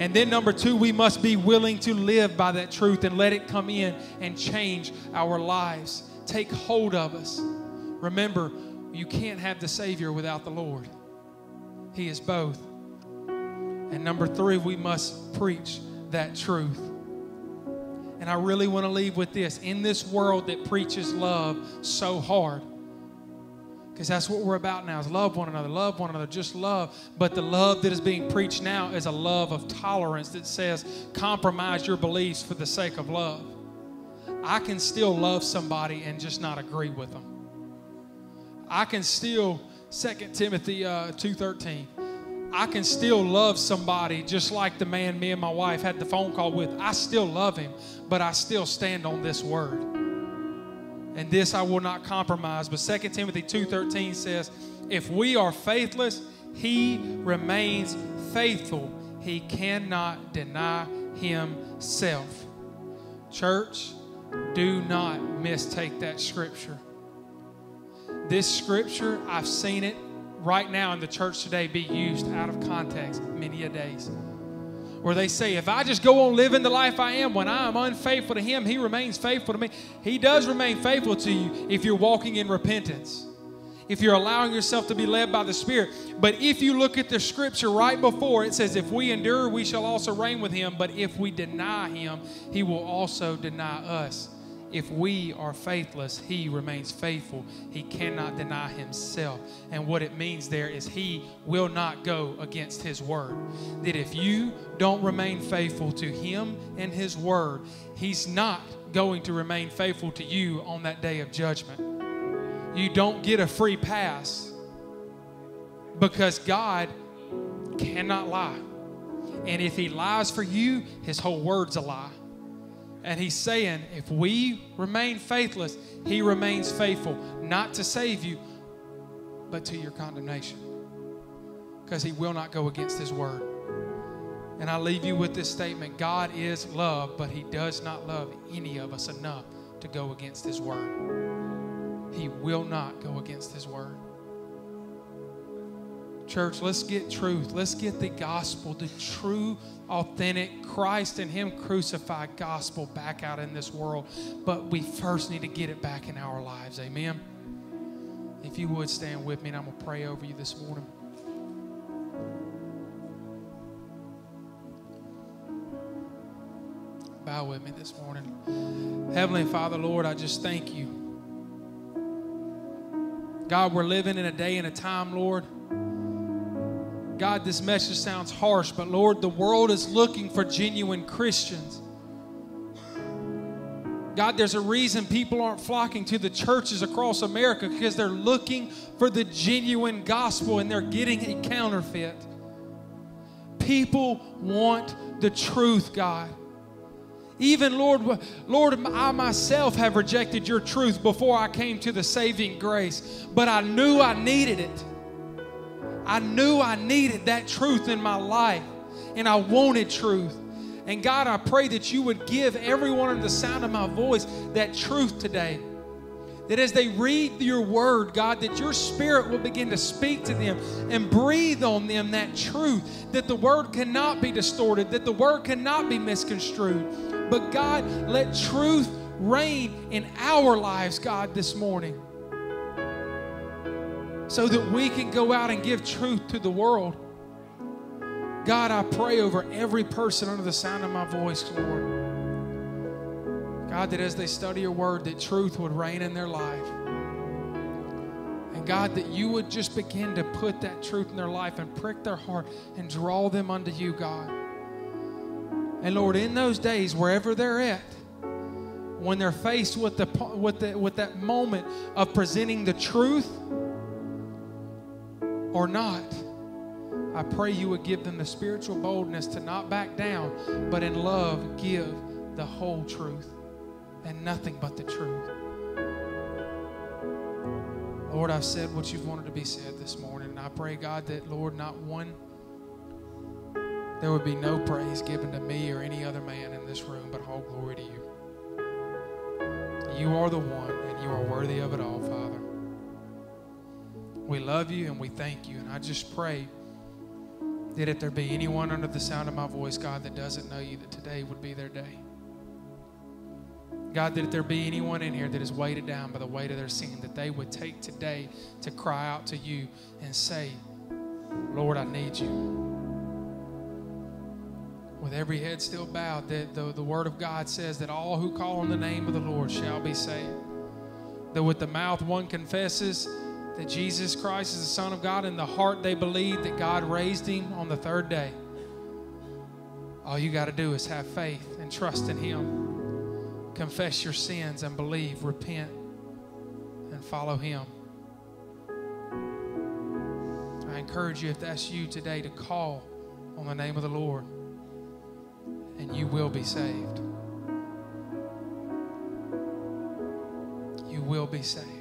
And then, number two, we must be willing to live by that truth and let it come in and change our lives. Take hold of us. Remember, you can't have the Savior without the Lord, He is both. And number three, we must preach that truth. And I really want to leave with this. In this world that preaches love so hard, because that's what we're about now is love one another love one another just love. But the love that is being preached now is a love of tolerance that says compromise your beliefs for the sake of love. I can still love somebody and just not agree with them. I can still 2 timothy uh, 2.13 i can still love somebody just like the man me and my wife had the phone call with. I still love him but i still stand on this word and this I will not compromise. But 2 Timothy 2:13 says, "If we are faithless, he remains faithful. He cannot deny himself." Church, do not mistake that scripture. This scripture, I've seen it right now in the church today be used out of context many a days where they say, if I just go on living the life I am, when I am unfaithful to Him, He remains faithful to me. He does remain faithful to you if you're walking in repentance, if you're allowing yourself to be led by the Spirit. But if you look at the scripture right before, it says, if we endure, we shall also reign with Him. But if we deny Him, He will also deny us. If we are faithless, he remains faithful. He cannot deny himself. And what it means there is he will not go against his word. That if you don't remain faithful to him and his word, he's not going to remain faithful to you on that day of judgment. You don't get a free pass because God cannot lie. And if he lies for you, his whole word's a lie. And he's saying, if we remain faithless, he remains faithful, not to save you, but to your condemnation. Because he will not go against his word. And I leave you with this statement God is love, but he does not love any of us enough to go against his word. He will not go against his word. Church, let's get truth. Let's get the gospel, the true, authentic Christ and Him crucified gospel back out in this world. But we first need to get it back in our lives. Amen. If you would stand with me, and I'm going to pray over you this morning. Bow with me this morning. Heavenly Father, Lord, I just thank you. God, we're living in a day and a time, Lord God, this message sounds harsh, but Lord, the world is looking for genuine Christians. God, there's a reason people aren't flocking to the churches across America because they're looking for the genuine gospel and they're getting a counterfeit. People want the truth, God. Even Lord, Lord, I myself have rejected your truth before I came to the saving grace, but I knew I needed it. I knew I needed that truth in my life and I wanted truth. And God, I pray that you would give everyone under the sound of my voice that truth today. That as they read your word, God, that your spirit will begin to speak to them and breathe on them that truth, that the word cannot be distorted, that the word cannot be misconstrued. But God, let truth reign in our lives, God, this morning so that we can go out and give truth to the world. God, I pray over every person under the sound of my voice, Lord. God, that as they study your word, that truth would reign in their life. And God, that you would just begin to put that truth in their life and prick their heart and draw them unto you, God. And Lord, in those days, wherever they're at, when they're faced with, the, with, the, with that moment of presenting the truth, or not, I pray you would give them the spiritual boldness to not back down, but in love give the whole truth and nothing but the truth. Lord, I've said what you've wanted to be said this morning. And I pray, God, that, Lord, not one, there would be no praise given to me or any other man in this room, but all glory to you. You are the one, and you are worthy of it all. We love you and we thank you. And I just pray that if there be anyone under the sound of my voice, God, that doesn't know you, that today would be their day. God, that if there be anyone in here that is weighted down by the weight of their sin, that they would take today to cry out to you and say, Lord, I need you. With every head still bowed, that the, the word of God says that all who call on the name of the Lord shall be saved. That with the mouth one confesses that Jesus Christ is the Son of God, in the heart they believe that God raised him on the third day. All you got to do is have faith and trust in him confess your sins and believe, repent, and follow Him. I encourage you, if that's you today, to call on the name of the Lord, and you will be saved. You will be saved.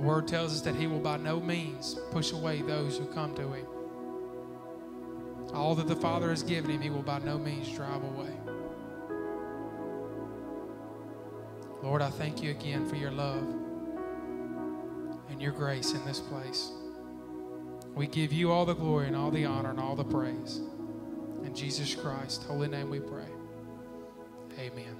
The Word tells us that He will by no means push away those who come to Him. All that the Father has given Him, He will by no means drive away. Lord, I thank you again for your love and your grace in this place. We give you all the glory and all the honor and all the praise. In Jesus Christ, holy name we pray. Amen.